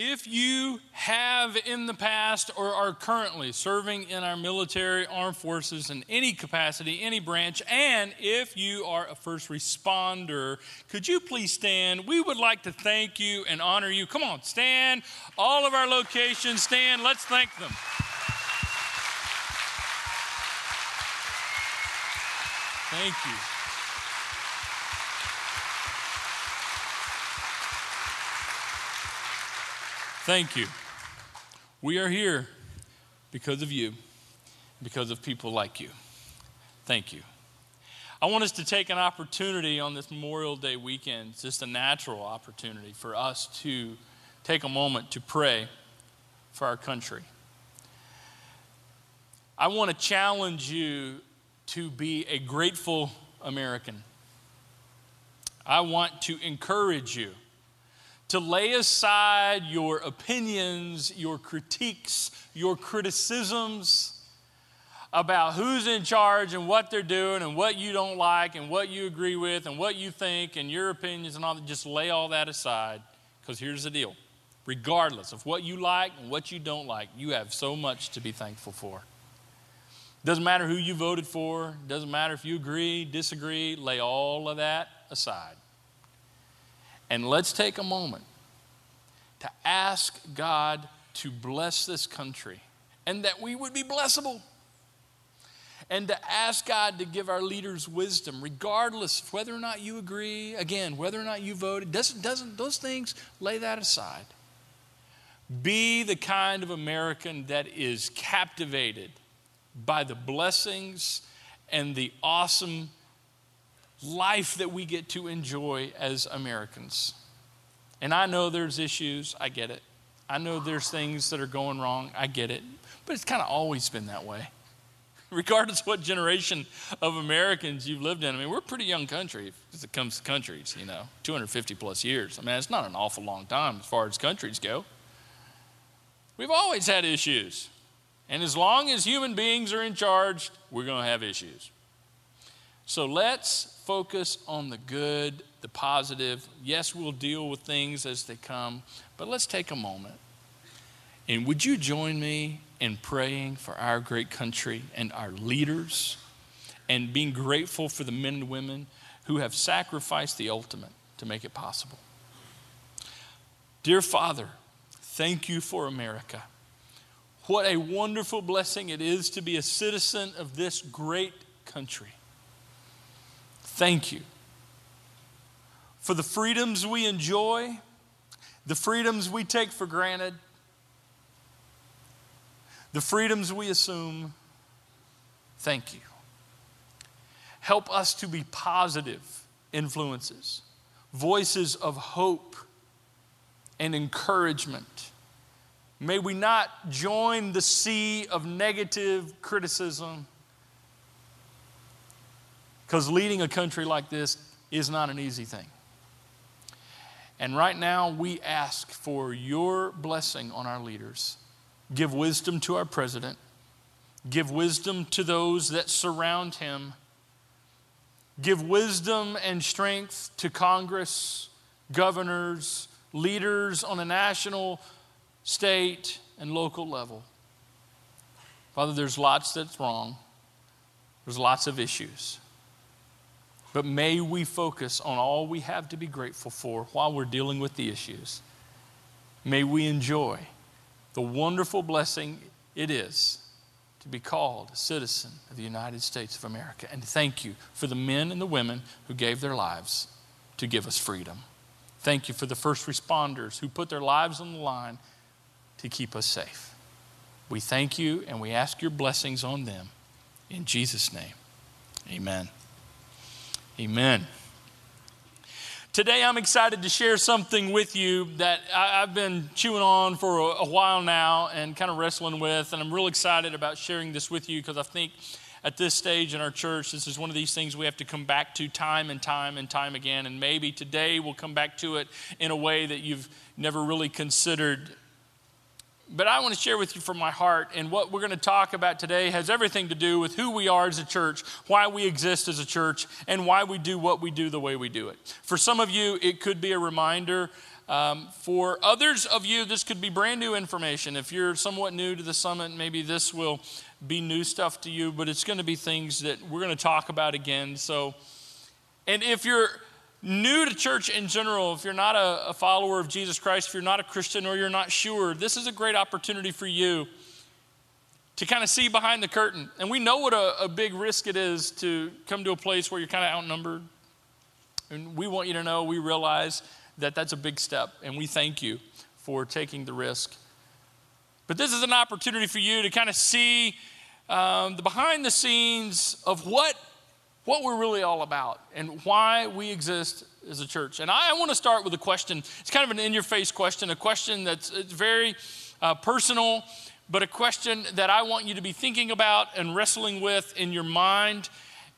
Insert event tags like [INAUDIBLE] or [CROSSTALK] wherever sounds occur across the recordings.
If you have in the past or are currently serving in our military, armed forces in any capacity, any branch, and if you are a first responder, could you please stand? We would like to thank you and honor you. Come on, stand. All of our locations, stand. Let's thank them. Thank you. Thank you. We are here because of you, because of people like you. Thank you. I want us to take an opportunity on this Memorial Day weekend, it's just a natural opportunity for us to take a moment to pray for our country. I want to challenge you to be a grateful American. I want to encourage you to lay aside your opinions, your critiques, your criticisms about who's in charge and what they're doing and what you don't like and what you agree with and what you think and your opinions and all that. Just lay all that aside because here's the deal. Regardless of what you like and what you don't like, you have so much to be thankful for. Doesn't matter who you voted for, doesn't matter if you agree, disagree, lay all of that aside. And let's take a moment to ask God to bless this country and that we would be blessable. And to ask God to give our leaders wisdom, regardless of whether or not you agree, again, whether or not you voted, doesn't, doesn't those things lay that aside. Be the kind of American that is captivated by the blessings and the awesome life that we get to enjoy as Americans. And I know there's issues, I get it. I know there's things that are going wrong, I get it. But it's kind of always been that way. [LAUGHS] Regardless what generation of Americans you've lived in, I mean, we're a pretty young country as it comes to countries, you know, 250 plus years. I mean, it's not an awful long time as far as countries go. We've always had issues. And as long as human beings are in charge, we're going to have issues. So let's focus on the good, the positive. Yes, we'll deal with things as they come, but let's take a moment. And would you join me in praying for our great country and our leaders and being grateful for the men and women who have sacrificed the ultimate to make it possible? Dear Father, thank you for America. What a wonderful blessing it is to be a citizen of this great country. Thank you for the freedoms we enjoy, the freedoms we take for granted, the freedoms we assume. Thank you. Help us to be positive influences, voices of hope and encouragement. May we not join the sea of negative criticism because leading a country like this is not an easy thing. And right now, we ask for your blessing on our leaders. Give wisdom to our president, give wisdom to those that surround him, give wisdom and strength to Congress, governors, leaders on a national, state, and local level. Father, there's lots that's wrong, there's lots of issues. But may we focus on all we have to be grateful for while we're dealing with the issues. May we enjoy the wonderful blessing it is to be called a citizen of the United States of America. And thank you for the men and the women who gave their lives to give us freedom. Thank you for the first responders who put their lives on the line to keep us safe. We thank you and we ask your blessings on them. In Jesus' name, amen. Amen. Today, I'm excited to share something with you that I, have been chewing on for a, a, while now and kind of wrestling with. And I'm real excited about sharing this with you because I think at this stage in our church, this is one of these things we have to come back to time and time and time again. And maybe today we'll come back to it in a way that you've never really considered but I want to share with you from my heart, and what we're going to talk about today has everything to do with who we are as a church, why we exist as a church, and why we do what we do the way we do it. For some of you, it could be a reminder Um, for others of you, this could be brand new information. If you're somewhat new to the summit, maybe this will be new stuff to you, but it's going to be things that we're going to talk about again. So, and if you're new to church in general, if you're not a, a follower of Jesus Christ, if you're not a Christian or you're not sure, this is a great opportunity for you to kind of see behind the curtain. And we know what a, a big risk it is to come to a place where you're kind of outnumbered. And we want you to know, we realize that that's a big step, and we thank you for taking the risk. But this is an opportunity for you to kind of see um, the behind the scenes of what, what we're really all about and why we exist as a church. And I, I want to start with a question. It's kind of an in your face question, a question that's very uh, personal, but a question that I want you to be thinking about and wrestling with in your mind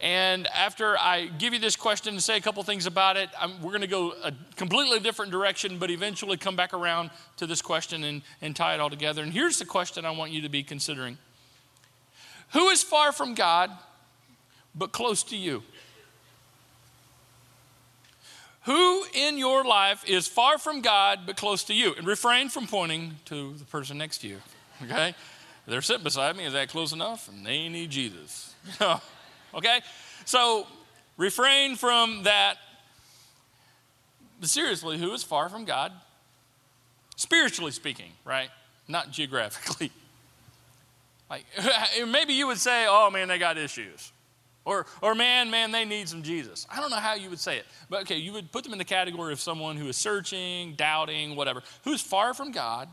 and after I give you this question and say a couple things about it, I'm, we're going to go a completely different direction, but eventually come back around to this question and, and tie it all together. And here's the question I want you to be considering Who is far from God, but close to you? Who in your life is far from God, but close to you? And refrain from pointing to the person next to you, okay? They're sitting beside me. Is that close enough? And they need Jesus. [LAUGHS] okay? So refrain from that. But seriously, who is far from God? Spiritually speaking, right? Not geographically. [LAUGHS] Like [LAUGHS] maybe you would say, oh man, they got issues. Or, or man, man, they need some Jesus. I don't know how you would say it. But okay, you would put them in the category of someone who is searching, doubting, whatever, who's far from God,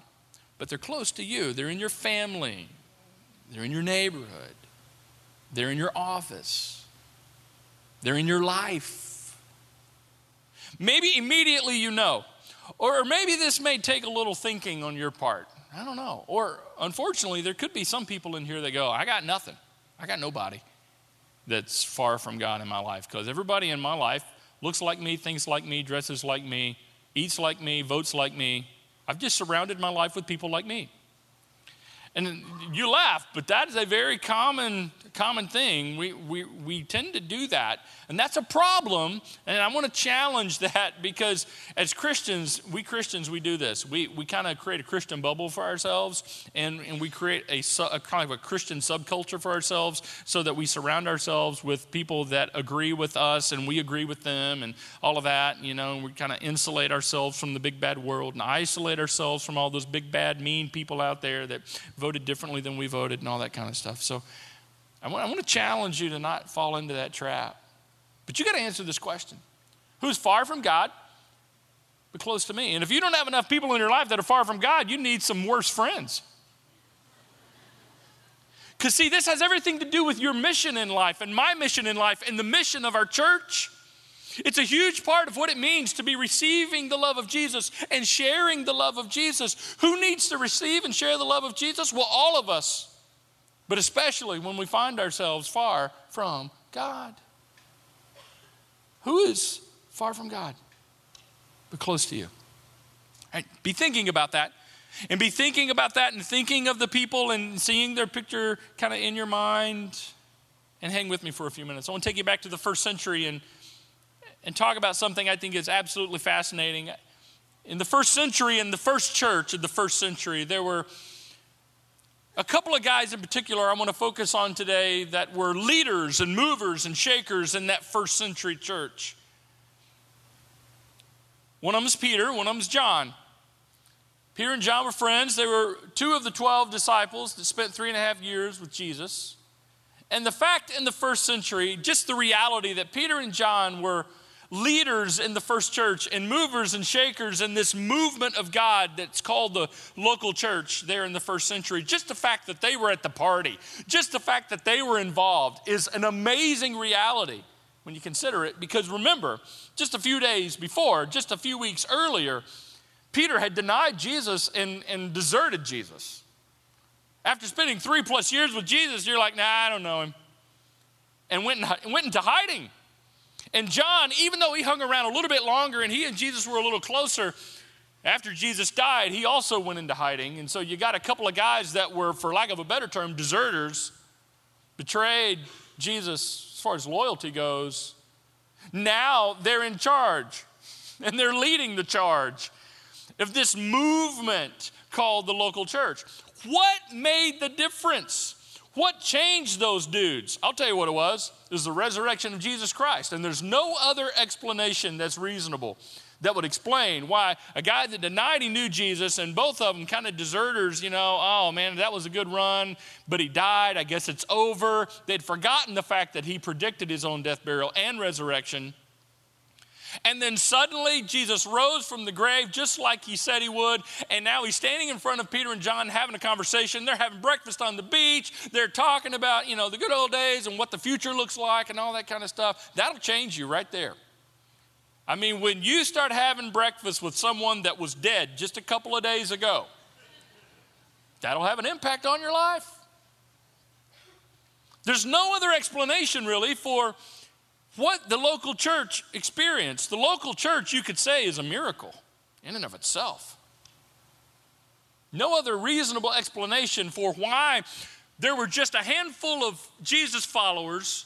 but they're close to you. They're in your family, they're in your neighborhood. They're in your office, they're in your life. Maybe immediately you know. Or maybe this may take a little thinking on your part. I don't know. Or unfortunately, there could be some people in here that go, I got nothing. I got nobody that's far from God in my life. Because everybody in my life looks like me, thinks like me, dresses like me, eats like me, votes like me. I've just surrounded my life with people like me. And you laugh, but that is a very common, common thing. We, we, we tend to do that. And that's a problem. And I want to challenge [LAUGHS] that because as Christians, we Christians, we do this. We, we kind of create a Christian bubble for ourselves and, and we create a, a kind of a Christian subculture for ourselves so that we surround ourselves with people that agree with us and we agree with them and all of that, you know, and we kind of insulate ourselves from the big bad world and isolate ourselves from all those big bad mean people out there that voted differently than we voted and all that kind of stuff. So I want, I want to challenge you to not fall into that trap. But you got to answer this question Who's far from God, but close to me? And if you don't have enough people in your life that are far from God, you need some worse friends. Because, see, this has everything to do with your mission in life and my mission in life and the mission of our church. It's a huge part of what it means to be receiving the love of Jesus and sharing the love of Jesus. Who needs to receive and share the love of Jesus? Well, all of us, but especially when we find ourselves far from God. Who is far from God, but close to you? Right, be thinking about that. And be thinking about that and thinking of the people and seeing their picture kind of in your mind. And hang with me for a few minutes. I want to take you back to the first century and and talk about something I think is absolutely fascinating. In the first century, in the first church of the first century, there were a couple of guys in particular I want to focus on today that were leaders and movers and shakers in that first century church. One of them is Peter, one of them is John. Peter and John were friends. They were two of the 12 disciples that spent three and a half years with Jesus. And the fact in the first century, just the reality that Peter and John were leaders in the first church and movers and shakers in this movement of God that's called the local church there in the first century. Just the fact that they were at the party, just the fact that they were involved is an amazing reality when you consider it. Because remember, just a few days before, just a few weeks earlier, Peter had denied Jesus and, and deserted Jesus. After spending three plus years with Jesus, you're like, nah, I don't know him. And went, and went into hiding. And John, even though he hung around a little bit longer and he and Jesus were a little closer, after Jesus died, he also went into hiding. And so you got a couple of guys that were, for lack of a better term, deserters, betrayed Jesus as far as loyalty goes. Now they're in charge and they're leading the charge. of this movement called the local church. What made the difference? What changed those dudes? I'll tell you what it was. It was the resurrection of Jesus Christ. And there's no other explanation that's reasonable that would explain why a guy that denied he knew Jesus and both of them kind of deserters, you know, oh man, that was a good run, but he died. I guess it's over. They'd forgotten the fact that he predicted his own death, burial, and resurrection. And then suddenly Jesus rose from the grave just like he said he would. And now he's standing in front of Peter and John having a conversation. They're having breakfast on the beach. They're talking about, you know, the good old days and what the future looks like and all that kind of stuff. That'll change you right there. I mean, when you start having breakfast with someone that was dead just a couple of days ago, that'll have an impact on your life. There's no other explanation really for what the local church experienced. The local church, you could say, is a miracle in and of itself. No other reasonable explanation for why there were just a handful of Jesus followers.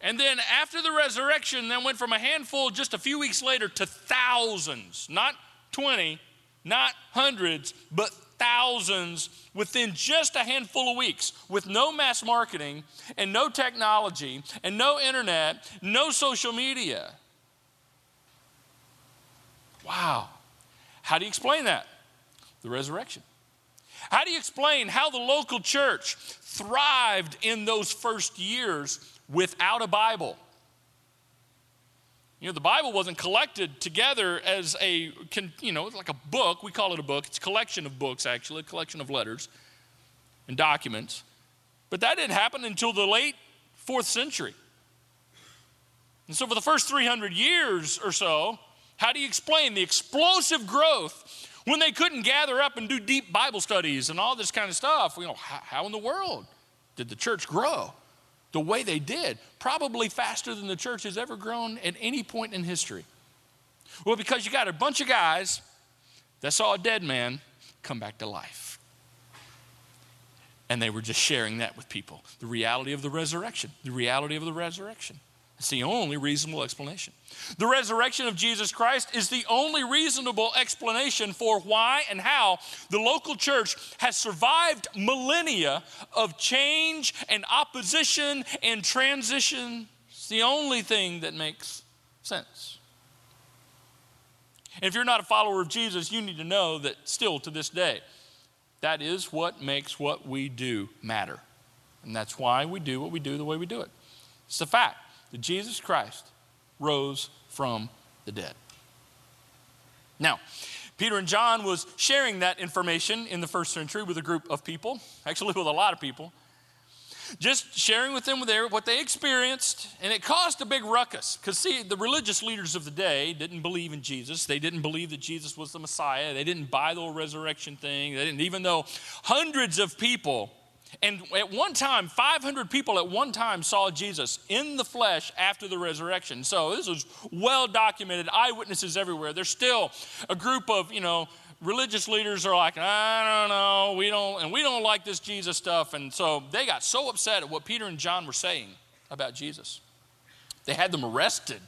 And then after the resurrection, then went from a handful just a few weeks later to thousands, not 20, not hundreds, but thousands within just a handful of weeks with no mass marketing and no technology and no internet, no social media. Wow. How do you explain that? The resurrection. How do you explain how the local church thrived in those first years without a Bible? You know, the Bible wasn't collected together as a, you know, like a book. We call it a book. It's a collection of books, actually, a collection of letters and documents. But that didn't happen until the late fourth century. And so, for the first 300 years or so, how do you explain the explosive growth when they couldn't gather up and do deep Bible studies and all this kind of stuff? You know, how, how in the world did the church grow? The way they did, probably faster than the church has ever grown at any point in history. Well, because you got a bunch of guys that saw a dead man come back to life. And they were just sharing that with people the reality of the resurrection, the reality of the resurrection. It's the only reasonable explanation. The resurrection of Jesus Christ is the only reasonable explanation for why and how the local church has survived millennia of change and opposition and transition. It's the only thing that makes sense. And if you're not a follower of Jesus, you need to know that still to this day, that is what makes what we do matter. And that's why we do what we do the way we do it. It's a fact that Jesus Christ rose from the dead. Now, Peter and John was sharing that information in the first century with a group of people, actually with a lot of people. Just sharing with them what they experienced, and it caused a big ruckus. Because, see, the religious leaders of the day didn't believe in Jesus. They didn't believe that Jesus was the Messiah. They didn't buy the whole resurrection thing. They didn't, even though hundreds of people and at one time, 500 people at one time saw Jesus in the flesh after the resurrection. So this was well documented, eyewitnesses everywhere. There's still a group of, you know, religious leaders are like, I don't know, we don't, and we don't like this Jesus stuff. And so they got so upset at what Peter and John were saying about Jesus. They had them arrested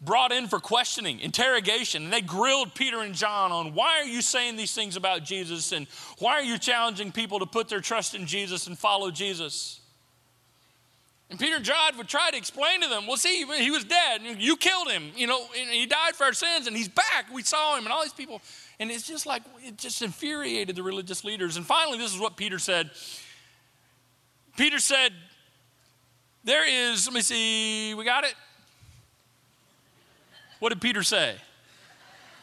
brought in for questioning, interrogation, and they grilled Peter and John on why are you saying these things about Jesus and why are you challenging people to put their trust in Jesus and follow Jesus? And Peter and John would try to explain to them, well, see, he was dead, you killed him, you know, he died for our sins, and he's back. We saw him, and all these people. And it's just like, it just infuriated the religious leaders. And finally, this is what Peter said. Peter said, There is, let me see, we got it? What did Peter say?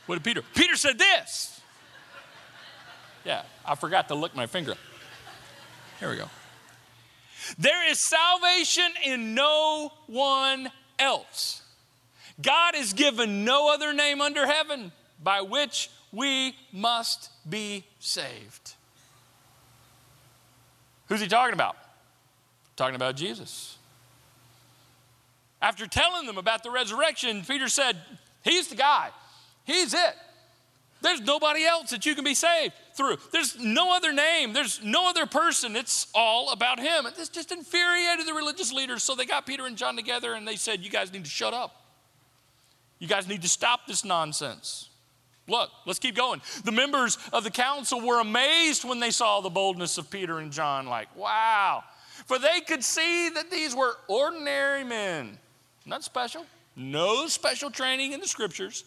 What did Peter? Peter said this. Yeah, I forgot to lick my finger. Here we go. There is salvation in no one else. God has given no other name under heaven by which we must be saved. Who's he talking about? Talking about Jesus. After telling them about the resurrection, Peter said, He's the guy. He's it. There's nobody else that you can be saved through. There's no other name. There's no other person. It's all about him. And this just infuriated the religious leaders. So they got Peter and John together and they said, You guys need to shut up. You guys need to stop this nonsense. Look, let's keep going. The members of the council were amazed when they saw the boldness of Peter and John, like, wow. For they could see that these were ordinary men, not special, no special training in the scriptures.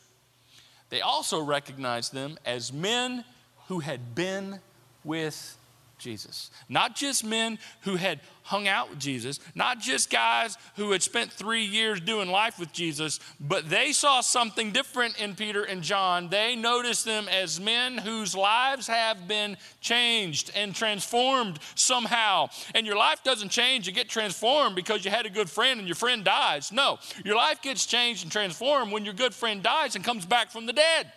They also recognized them as men who had been with Jesus. Not just men who had hung out with Jesus, not just guys who had spent three years doing life with Jesus, but they saw something different in Peter and John. They noticed them as men whose lives have been changed and transformed somehow. And your life doesn't change and get transformed because you had a good friend and your friend dies. No, your life gets changed and transformed when your good friend dies and comes back from the dead.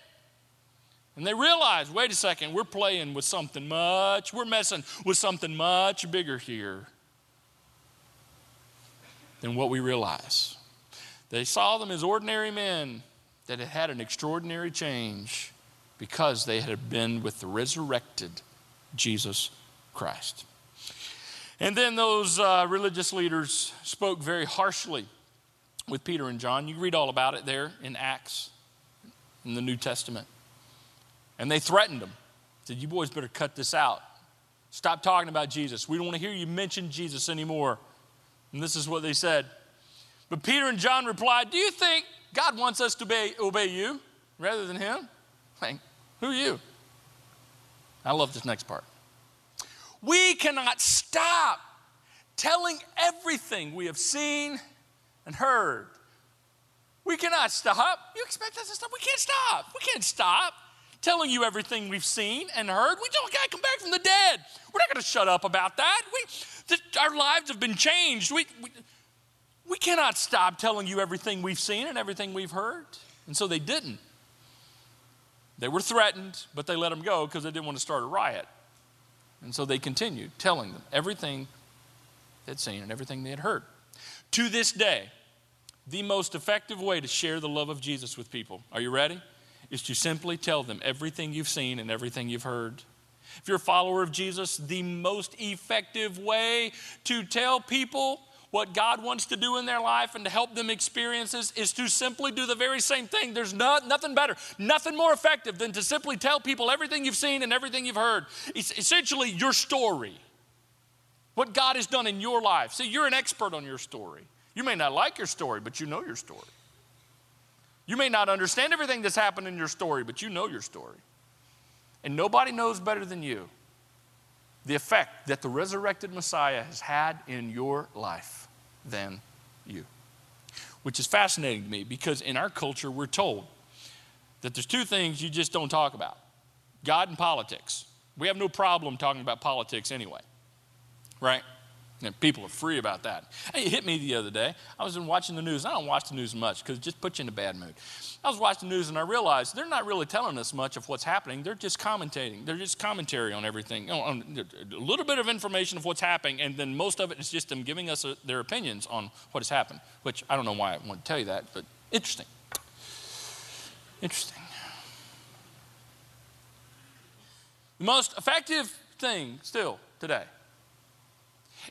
And they realize, wait a second, we're playing with something much, we're messing with something much bigger here than what we realize. They saw them as ordinary men that had had an extraordinary change because they had been with the resurrected Jesus Christ. And then those uh, religious leaders spoke very harshly with Peter and John. You read all about it there in Acts in the New Testament. And they threatened them. Said, You boys better cut this out. Stop talking about Jesus. We don't want to hear you mention Jesus anymore. And this is what they said. But Peter and John replied, Do you think God wants us to obey, obey you rather than him? Like, who are you? I love this next part. We cannot stop telling everything we have seen and heard. We cannot stop. You expect us to stop? We can't stop. We can't stop telling you everything we've seen and heard. We don't got to come back from the dead. We're not going to shut up about that. We, the, our lives have been changed. We, we, we cannot stop telling you everything we've seen and everything we've heard. And so they didn't. They were threatened, but they let them go because they didn't want to start a riot. And so they continued telling them everything they'd seen and everything they had heard. To this day, the most effective way to share the love of Jesus with people, are you ready? Is to simply tell them everything you've seen and everything you've heard. If you're a follower of Jesus, the most effective way to tell people what God wants to do in their life and to help them experience this is to simply do the very same thing. There's not, nothing better, nothing more effective than to simply tell people everything you've seen and everything you've heard. It's essentially your story, what God has done in your life. See, you're an expert on your story. You may not like your story, but you know your story. You may not understand everything that's happened in your story, but you know your story. And nobody knows better than you the effect that the resurrected Messiah has had in your life than you. Which is fascinating to me because in our culture, we're told that there's two things you just don't talk about God and politics. We have no problem talking about politics anyway, right? And people are free about that. Hey, it hit me the other day. I was watching the news. I don't watch the news much because it just puts you in a bad mood. I was watching the news and I realized they're not really telling us much of what's happening. They're just commentating. They're just commentary on everything, on a little bit of information of what's happening, and then most of it is just them giving us a, their opinions on what has happened, which I don't know why I want to tell you that, but interesting. Interesting. The most effective thing still today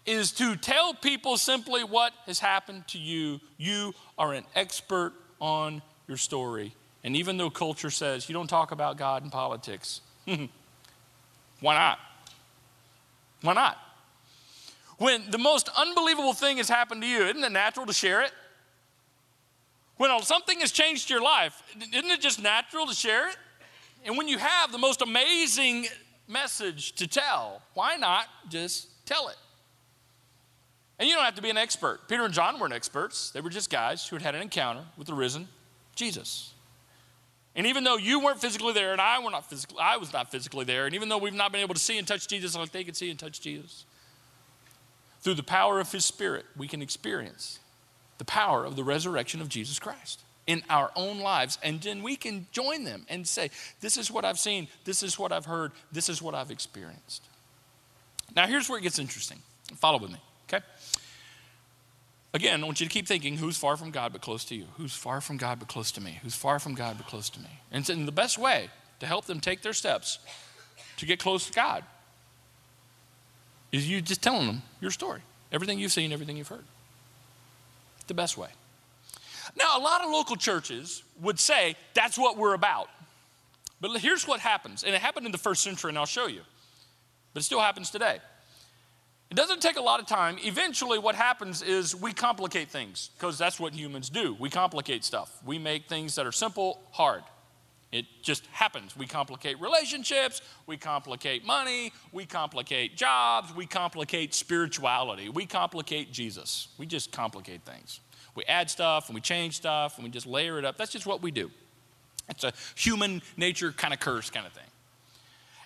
is to tell people simply what has happened to you. You are an expert on your story. And even though culture says you don't talk about God and politics, [LAUGHS] why not? Why not? When the most unbelievable thing has happened to you, isn't it natural to share it? When something has changed your life, isn't it just natural to share it? And when you have the most amazing message to tell, why not just tell it? And you don't have to be an expert. Peter and John weren't experts, they were just guys who had had an encounter with the risen Jesus. And even though you weren't physically there and I were not physically, I was not physically there, and even though we've not been able to see and touch Jesus like they could see and touch Jesus, through the power of his spirit, we can experience the power of the resurrection of Jesus Christ in our own lives. And then we can join them and say, This is what I've seen, this is what I've heard, this is what I've experienced. Now, here's where it gets interesting. Follow with me? Again, I want you to keep thinking who's far from God but close to you? Who's far from God but close to me? Who's far from God but close to me? And in the best way to help them take their steps to get close to God is you just telling them your story, everything you've seen, everything you've heard. The best way. Now, a lot of local churches would say that's what we're about. But here's what happens, and it happened in the first century, and I'll show you. But it still happens today. It doesn't take a lot of time. Eventually, what happens is we complicate things because that's what humans do. We complicate stuff. We make things that are simple hard. It just happens. We complicate relationships, we complicate money, we complicate jobs, we complicate spirituality, we complicate Jesus. We just complicate things. We add stuff and we change stuff and we just layer it up. That's just what we do. It's a human nature kind of curse kind of thing.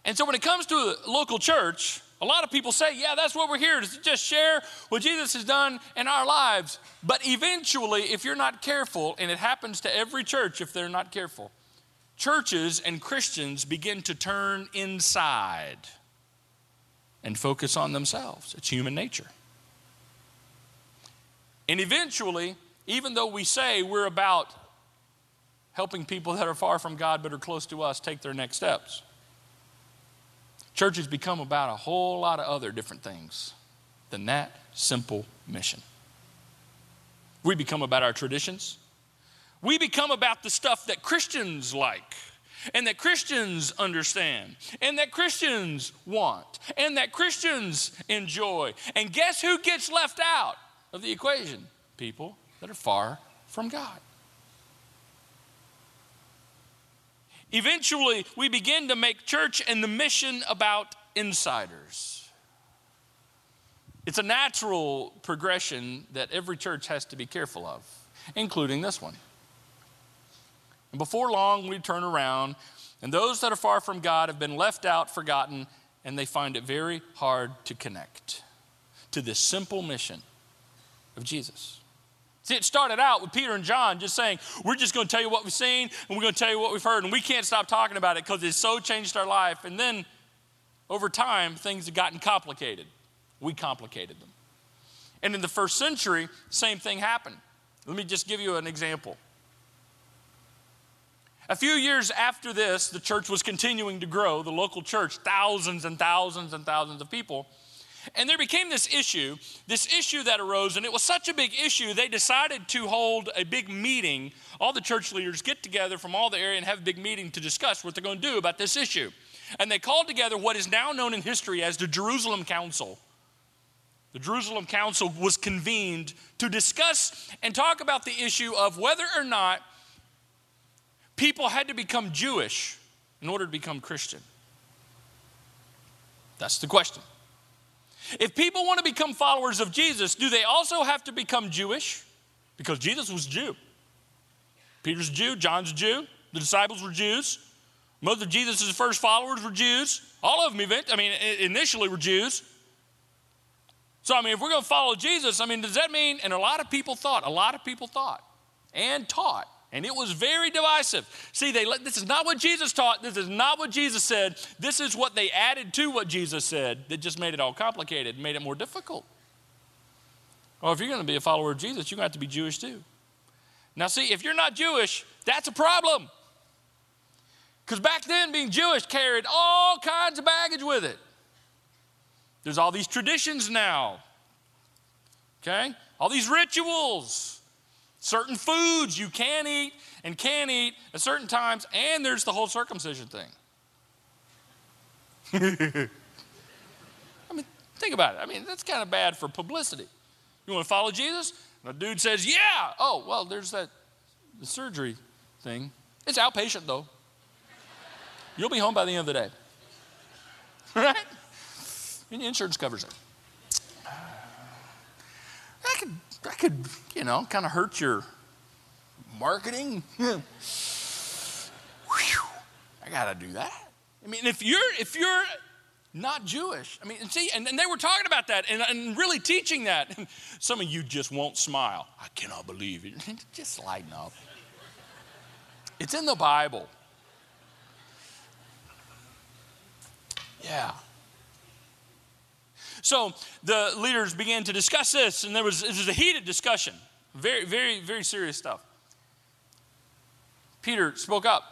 And so when it comes to a local church, a lot of people say, yeah, that's what we're here to just share what Jesus has done in our lives. But eventually, if you're not careful, and it happens to every church if they're not careful, churches and Christians begin to turn inside and focus on themselves. It's human nature. And eventually, even though we say we're about helping people that are far from God but are close to us take their next steps, Churches become about a whole lot of other different things than that simple mission. We become about our traditions. We become about the stuff that Christians like and that Christians understand and that Christians want and that Christians enjoy. And guess who gets left out of the equation? People that are far from God. Eventually, we begin to make church and the mission about insiders. It's a natural progression that every church has to be careful of, including this one. And before long, we turn around, and those that are far from God have been left out, forgotten, and they find it very hard to connect to this simple mission of Jesus. See, it started out with Peter and John just saying, We're just going to tell you what we've seen and we're going to tell you what we've heard, and we can't stop talking about it because it's so changed our life. And then over time, things have gotten complicated. We complicated them. And in the first century, same thing happened. Let me just give you an example. A few years after this, the church was continuing to grow, the local church, thousands and thousands and thousands of people. And there became this issue, this issue that arose, and it was such a big issue, they decided to hold a big meeting. All the church leaders get together from all the area and have a big meeting to discuss what they're going to do about this issue. And they called together what is now known in history as the Jerusalem Council. The Jerusalem Council was convened to discuss and talk about the issue of whether or not people had to become Jewish in order to become Christian. That's the question. If people want to become followers of Jesus, do they also have to become Jewish? Because Jesus was Jew. Peter's Jew, John's a Jew, the disciples were Jews. Most of Jesus' first followers were Jews. All of them, I mean, initially were Jews. So, I mean, if we're going to follow Jesus, I mean, does that mean, and a lot of people thought, a lot of people thought and taught and it was very divisive. See, they this is not what Jesus taught. This is not what Jesus said. This is what they added to what Jesus said that just made it all complicated, made it more difficult. Well, if you're going to be a follower of Jesus, you're going to have to be Jewish too. Now, see, if you're not Jewish, that's a problem. Because back then, being Jewish carried all kinds of baggage with it. There's all these traditions now, okay? All these rituals certain foods you can eat and can't eat at certain times, and there's the whole circumcision thing. [LAUGHS] I mean, think about it. I mean, that's kind of bad for publicity. You want to follow Jesus? And a dude says, Yeah. Oh, well, there's that the surgery thing. It's outpatient, though. You'll be home by the end of the day. [LAUGHS] Right? And insurance covers it. I could that could, you know, kind of hurt your marketing. [LAUGHS] I got to do that. I mean, if you're if you're not Jewish, I mean, and see, and, and they were talking about that and, and really teaching that. And [LAUGHS] some of you just won't smile. I cannot believe it. [LAUGHS] just lighten up. It's in the Bible. Yeah. So the leaders began to discuss this, and there was, it was a heated discussion. Very, very, very serious stuff. Peter spoke up.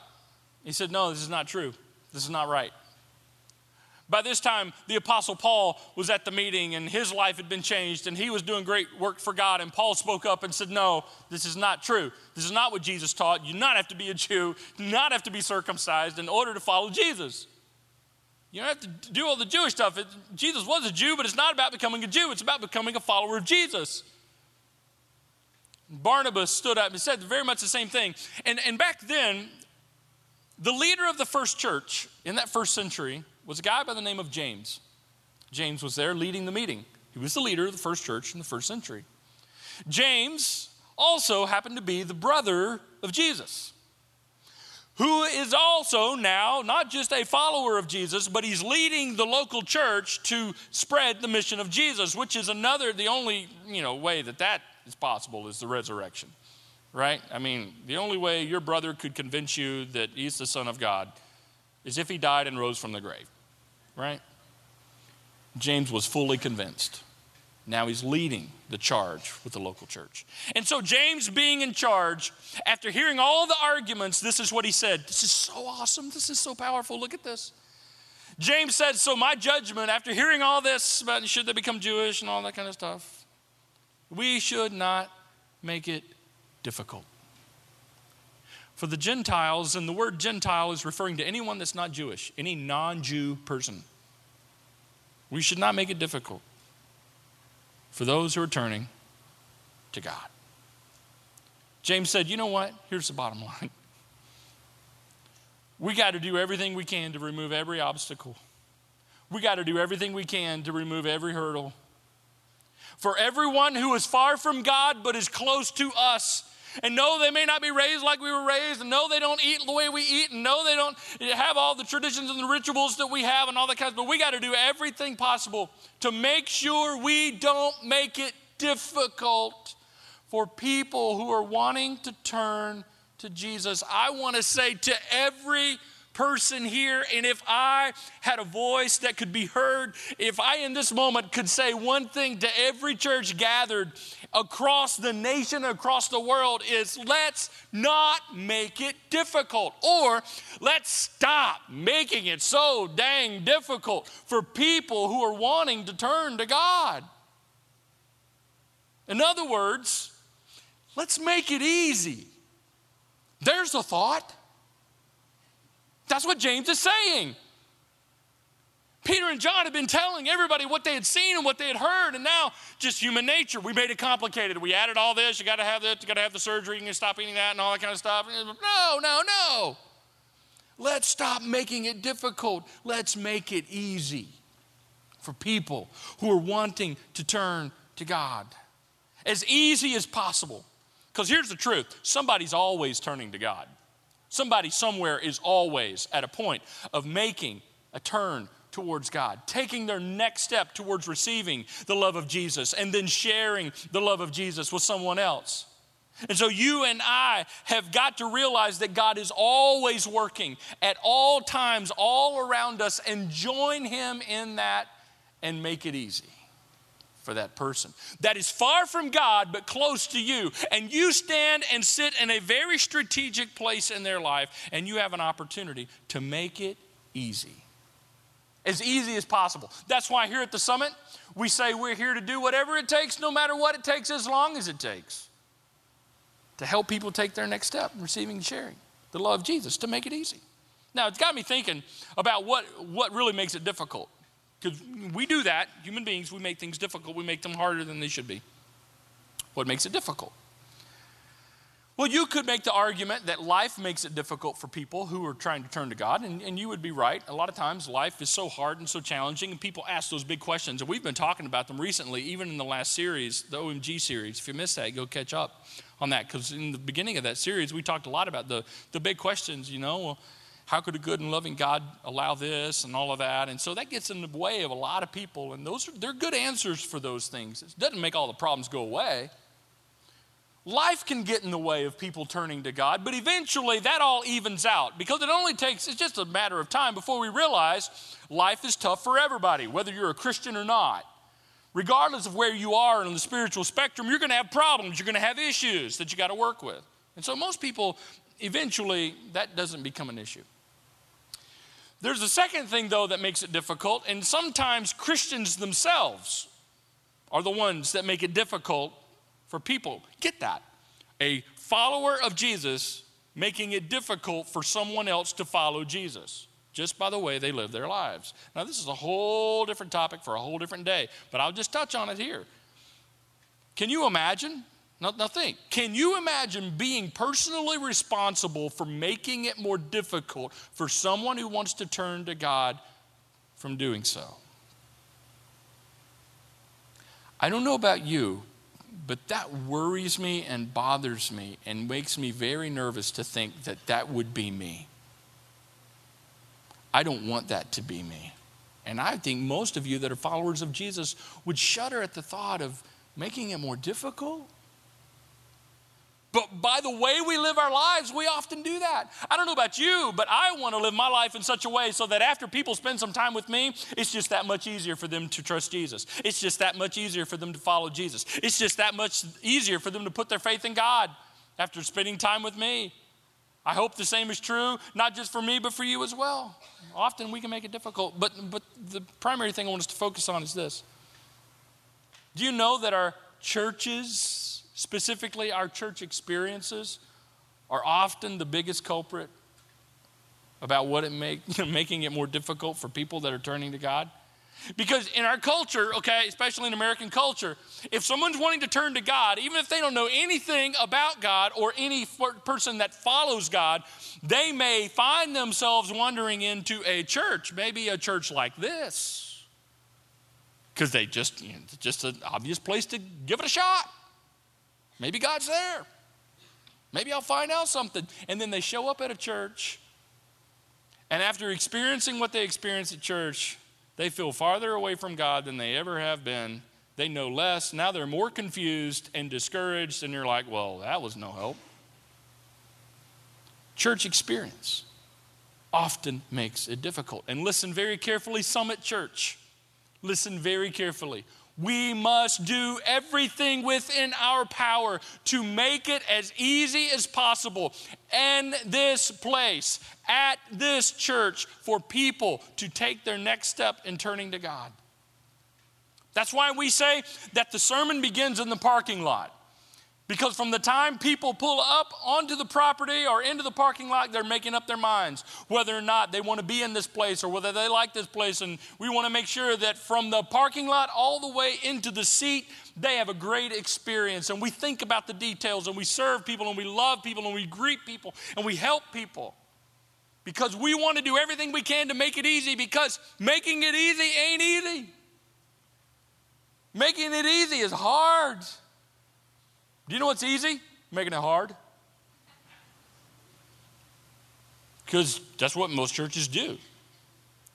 He said, No, this is not true. This is not right. By this time, the Apostle Paul was at the meeting and his life had been changed and he was doing great work for God. And Paul spoke up and said, No, this is not true. This is not what Jesus taught. You do not have to be a Jew, do not have to be circumcised in order to follow Jesus. You don't have to do all the Jewish stuff. It, Jesus was a Jew, but it's not about becoming a Jew, it's about becoming a follower of Jesus. Barnabas stood up and said very much the same thing. And, and back then, the leader of the first church in that first century was a guy by the name of James. James was there leading the meeting. He was the leader of the first church in the first century. James also happened to be the brother of Jesus, who is also now not just a follower of Jesus, but he's leading the local church to spread the mission of Jesus, which is another, the only you know, way that that is possible is the resurrection, right? I mean, the only way your brother could convince you that he's the Son of God is if he died and rose from the grave right? James was fully convinced. Now he's leading the charge with the local church. And so, James being in charge, after hearing all the arguments, this is what he said This is so awesome. This is so powerful. Look at this. James said, So, my judgment, after hearing all this about should they become Jewish and all that kind of stuff, we should not make it difficult. For the Gentiles, and the word Gentile is referring to anyone that's not Jewish, any non Jew person. We should not make it difficult for those who are turning to God. James said, You know what? Here's the bottom [LAUGHS] line. We got to do everything we can to remove every obstacle. We got to do everything we can to remove every hurdle. For everyone who is far from God but is close to us, and no, they may not be raised like we were raised, and no, they don't eat the way we eat, and no, they don't have all the traditions and the rituals that we have and all that kind of but we got to do everything possible to make sure we don't make it difficult for people who are wanting to turn to Jesus. I want to say to every person here. And if I had a voice that could be heard, if I in this moment could say one thing to every church gathered across the nation, across the world, is let's not make it difficult. Or let's stop making it so dang difficult for people who are wanting to turn to God. In other words, let's make it easy. There's a thought. That's what James is saying. Peter and John had been telling everybody what they had seen and what they had heard, and now just human nature. We made it complicated. We added all this. You got to have this. You got to have the surgery. You can stop eating that and all that kind of stuff. No, no, no. Let's stop making it difficult. Let's make it easy for people who are wanting to turn to God. As easy as possible. Because here's the truth somebody's always turning to God. Somebody somewhere is always at a point of making a turn towards God, taking their next step towards receiving the love of Jesus and then sharing the love of Jesus with someone else. And so you and I have got to realize that God is always working at all times, all around us, and join Him in that and make it easy for that person that is far from God but close to you. And you stand and sit in a very strategic place in their life, and you have an opportunity to make it easy. As easy as possible. That's why here at the summit, we say we're here to do whatever it takes, no matter what it takes, as long as it takes, to help people take their next step, in receiving and sharing the love of Jesus, to make it easy. Now, it's got me thinking about what, what really makes it difficult. Because we do that, human beings, we make things difficult, we make them harder than they should be. What makes it difficult? Well, you could make the argument that life makes it difficult for people who are trying to turn to God, and, and, you would be right. A lot of times life is so hard and so challenging, and people ask those big questions. And we've been talking about them recently, even in the last series, the OMG series. If you missed that, go catch up on that, because in the beginning of that series, we talked a lot about the, the big questions, you know. How could a good and loving God allow this and all of that? And so that gets in the way of a lot of people, and those are, they're good answers for those things. It doesn't make all the problems go away. Life can get in the way of people turning to God, but eventually that all evens out because it only takes, it's just a matter of time before we realize life is tough for everybody, whether you're a Christian or not. Regardless of where you are in the spiritual spectrum, you're going to have problems, you're going to have issues that you got to work with. And so most people, eventually, that doesn't become an issue. There's a second thing, though, that makes it difficult, and sometimes Christians themselves are the ones that make it difficult for people. Get that. A follower of Jesus making it difficult for someone else to follow Jesus just by the way they live their lives. Now, this is a whole different topic for a whole different day, but I'll just touch on it here. Can you imagine? Now, now think, can you imagine being personally responsible for making it more difficult for someone who wants to turn to God from doing so? I don't know about you, but that worries me and bothers me and makes me very nervous to think that that would be me. I don't want that to be me. And I think most of you that are followers of Jesus would shudder at the thought of making it more difficult. But by the way we live our lives, we often do that. I don't know about you, but I want to live my life in such a way so that after people spend some time with me, it's just that much easier for them to trust Jesus. It's just that much easier for them to follow Jesus. It's just that much easier for them to put their faith in God after spending time with me. I hope the same is true, not just for me, but for you as well. Often we can make it difficult, but, but the primary thing I want us to focus on is this. Do you know that our churches, specifically our church experiences, are often the biggest culprit about what it make, [LAUGHS] making it more difficult for people that are turning to God? Because in our culture, okay, especially in American culture, if someone's wanting to turn to God, even if they don't know anything about God or any person that follows God, they may find themselves wandering into a church, maybe a church like this. Because they just, you know, just an obvious place to give it a shot. Maybe God's there. Maybe I'll find out something. And then they show up at a church, and after experiencing what they experienced at church, they feel farther away from God than they ever have been. They know less. Now they're more confused and discouraged, and you're like, well, that was no help. Church experience often makes it difficult. And listen very carefully, Summit Church. Listen very carefully. We must do everything within our power to make it as easy as possible in this place, at this church, for people to take their next step in turning to God. That's why we say that the sermon begins in the parking lot. Because from the time people pull up onto the property or into the parking lot, they're making up their minds whether or not they want to be in this place or whether they like this place. And we want to make sure that from the parking lot all the way into the seat, they have a great experience. And we think about the details and we serve people and we love people and we greet people and we help people. Because we want to do everything we can to make it easy because making it easy ain't easy. Making it easy is hard. Do you know what's easy? Making it hard. Because that's what most churches do.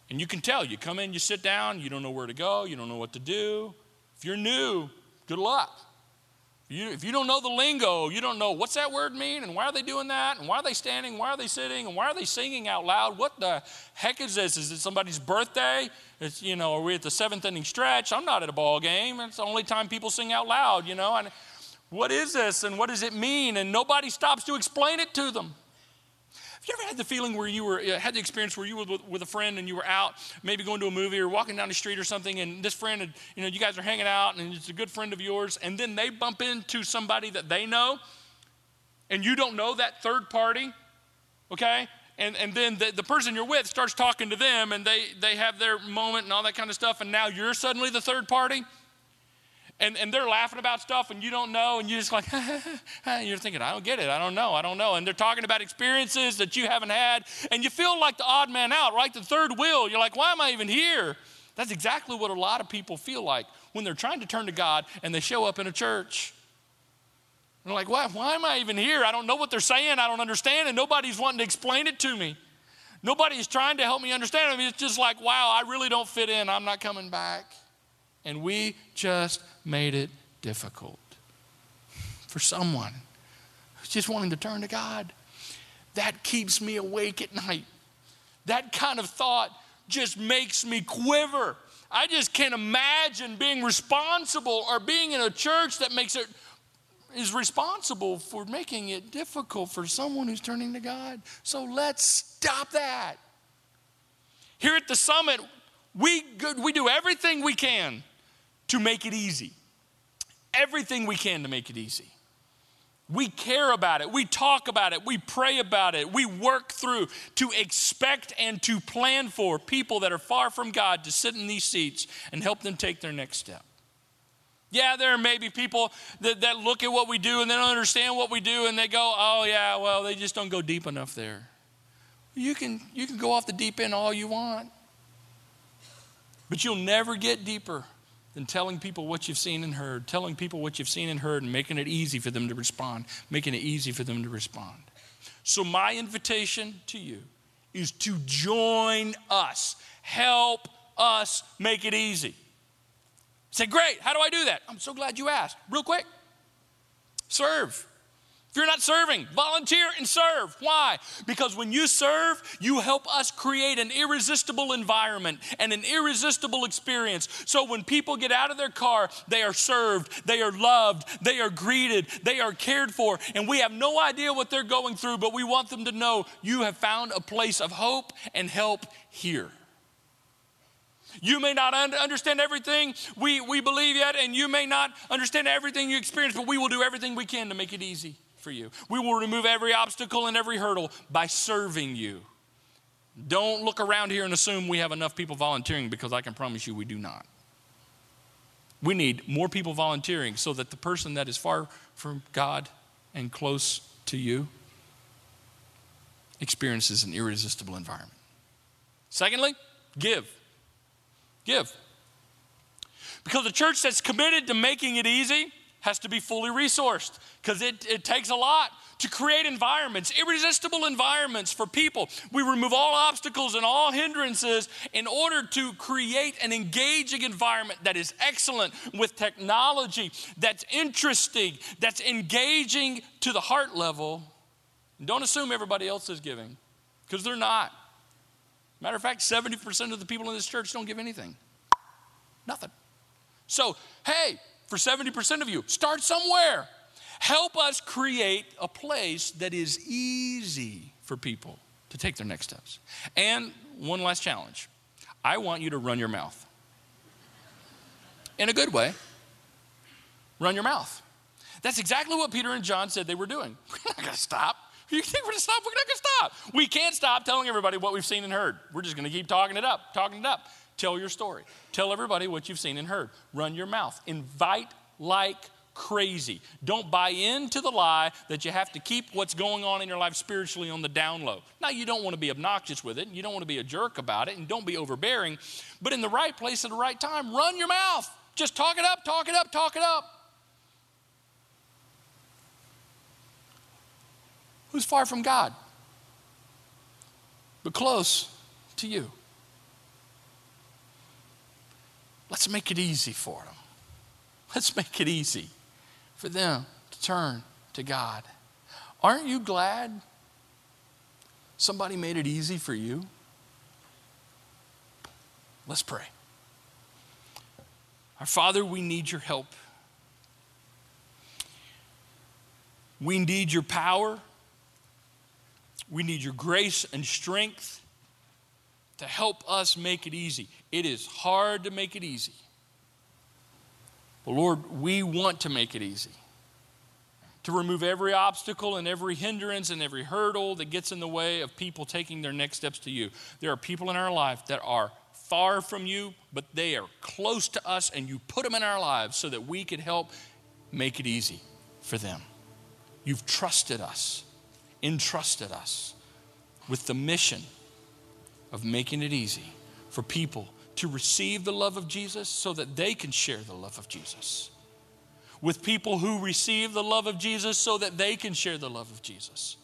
And you can tell. You come in, you sit down, you don't know where to go, you don't know what to do. If you're new, good luck. If you, if you don't know the lingo, you don't know what's that word mean and why are they doing that and why are they standing, why are they sitting and why are they singing out loud? What the heck is this? Is it somebody's birthday? It's, you know, are we at the seventh inning stretch? I'm not at a ball game. It's the only time people sing out loud, you know. And what is this and what does it mean? And nobody stops to explain it to them. Have you ever had the feeling where you were, uh, had the experience where you were with, a friend and you were out, maybe going to a movie or walking down the street or something, and this friend, had, you know, you guys are hanging out and it's a good friend of yours, and then they bump into somebody that they know, and you don't know that third party, okay? And, and then the, the person you're with starts talking to them, and they, they have their moment and all that kind of stuff, and now you're suddenly the third party and, and they're laughing about stuff and you don't know and you're just like [LAUGHS] you're thinking i don't get it. I don't know. I don't know. And they're talking about experiences that you haven't had and you feel like the odd man out right? The third wheel you're like why am i even here? That's exactly what a lot of people feel like when they're trying to turn to god and they show up in a church. They're like why, why am i even here? I don't know what they're saying. I don't understand and nobody's wanting to explain it to me. Nobody's trying to help me understand. I mean, it's just like wow i really don't fit in. I'm not coming back and we just made it difficult [LAUGHS] for someone who's just wanting to turn to God. That keeps me awake at night. That kind of thought just makes me quiver. I just can't imagine being responsible or being in a church that makes it is responsible for making it difficult for someone who's turning to God. So let's stop that. Here at the summit, we, we do everything we can to make it easy. Everything we can to make it easy. We care about it. We talk about it. We pray about it. We work through to expect and to plan for people that are far from God to sit in these seats and help them take their next step. Yeah, there may be people that, that look at what we do and they don't understand what we do and they go, oh, yeah, well, they just don't go deep enough there. You can, you can go off the deep end all you want, but you'll never get deeper than telling people what you've seen and heard, telling people what you've seen and heard, and making it easy for them to respond, making it easy for them to respond. So, my invitation to you is to join us, help us make it easy. Say, great, how do I do that? I'm so glad you asked. Real quick serve. You're not serving, volunteer and serve. Why? Because when you serve, you help us create an irresistible environment and an irresistible experience. So when people get out of their car, they are served, they are loved, they are greeted, they are cared for, and we have no idea what they're going through, but we want them to know you have found a place of hope and help here. You may not understand everything we, we believe yet, and you may not understand everything you experience, but we will do everything we can to make it easy for you. We will remove every obstacle and every hurdle by serving you. Don't look around here and assume we have enough people volunteering because I can promise you we do not. We need more people volunteering so that the person that is far from God and close to you experiences an irresistible environment. Secondly, give. Give. Because the church that's committed to making it easy has to be fully resourced because it, it takes a lot to create environments, irresistible environments for people. We remove all obstacles and all hindrances in order to create an engaging environment that is excellent with technology, that's interesting, that's engaging to the heart level. don't assume everybody else is giving because they're not. Matter of fact, 70% of the people in this church don't give anything. Nothing. So, hey, for 70% of you. Start somewhere. Help us create a place that is easy for people to take their next steps. And one last challenge I want you to run your mouth in a good way. Run your mouth. That's exactly what Peter and John said they were doing. [LAUGHS] We're not to stop. [LAUGHS] You think we're to stop? We're not to stop. We can't stop telling everybody what we've seen and heard. We're just to keep talking it up, talking it up. Tell your story. Tell everybody what you've seen and heard. Run your mouth. Invite like crazy. Don't buy into the lie that you have to keep what's going on in your life spiritually on the down low. Now, you don't want to be obnoxious with it, and you don't want to be a jerk about it, and don't be overbearing, but in the right place at the right time, run your mouth. Just talk it up, talk it up, talk it up. Who's far from God, but close to you? Let's make it easy for them. Let's make it easy for them to turn to God. Aren't you glad somebody made it easy for you? Let's pray. Our Father, we need your help. We need your power. We need your grace and strength to help us make it easy. It is hard to make it easy. But Lord, we want to make it easy. To remove every obstacle and every hindrance and every hurdle that gets in the way of people taking their next steps to you. There are people in our life that are far from you, but they are close to us, and you put them in our lives so that we can help make it easy for them. You've trusted us, entrusted us with the mission of making it easy for people to receive the love of Jesus so that they can share the love of Jesus. With people who receive the love of Jesus so that they can share the love of Jesus.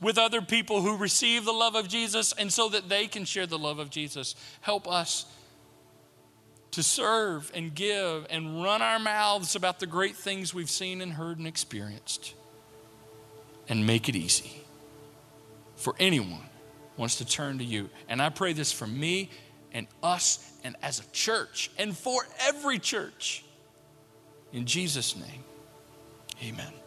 With other people who receive the love of Jesus and so that they can share the love of Jesus. Help us to serve and give and run our mouths about the great things we've seen and heard and experienced and make it easy for anyone wants to turn to you. And I pray this for me and us and as a church and for every church. In Jesus' name, amen.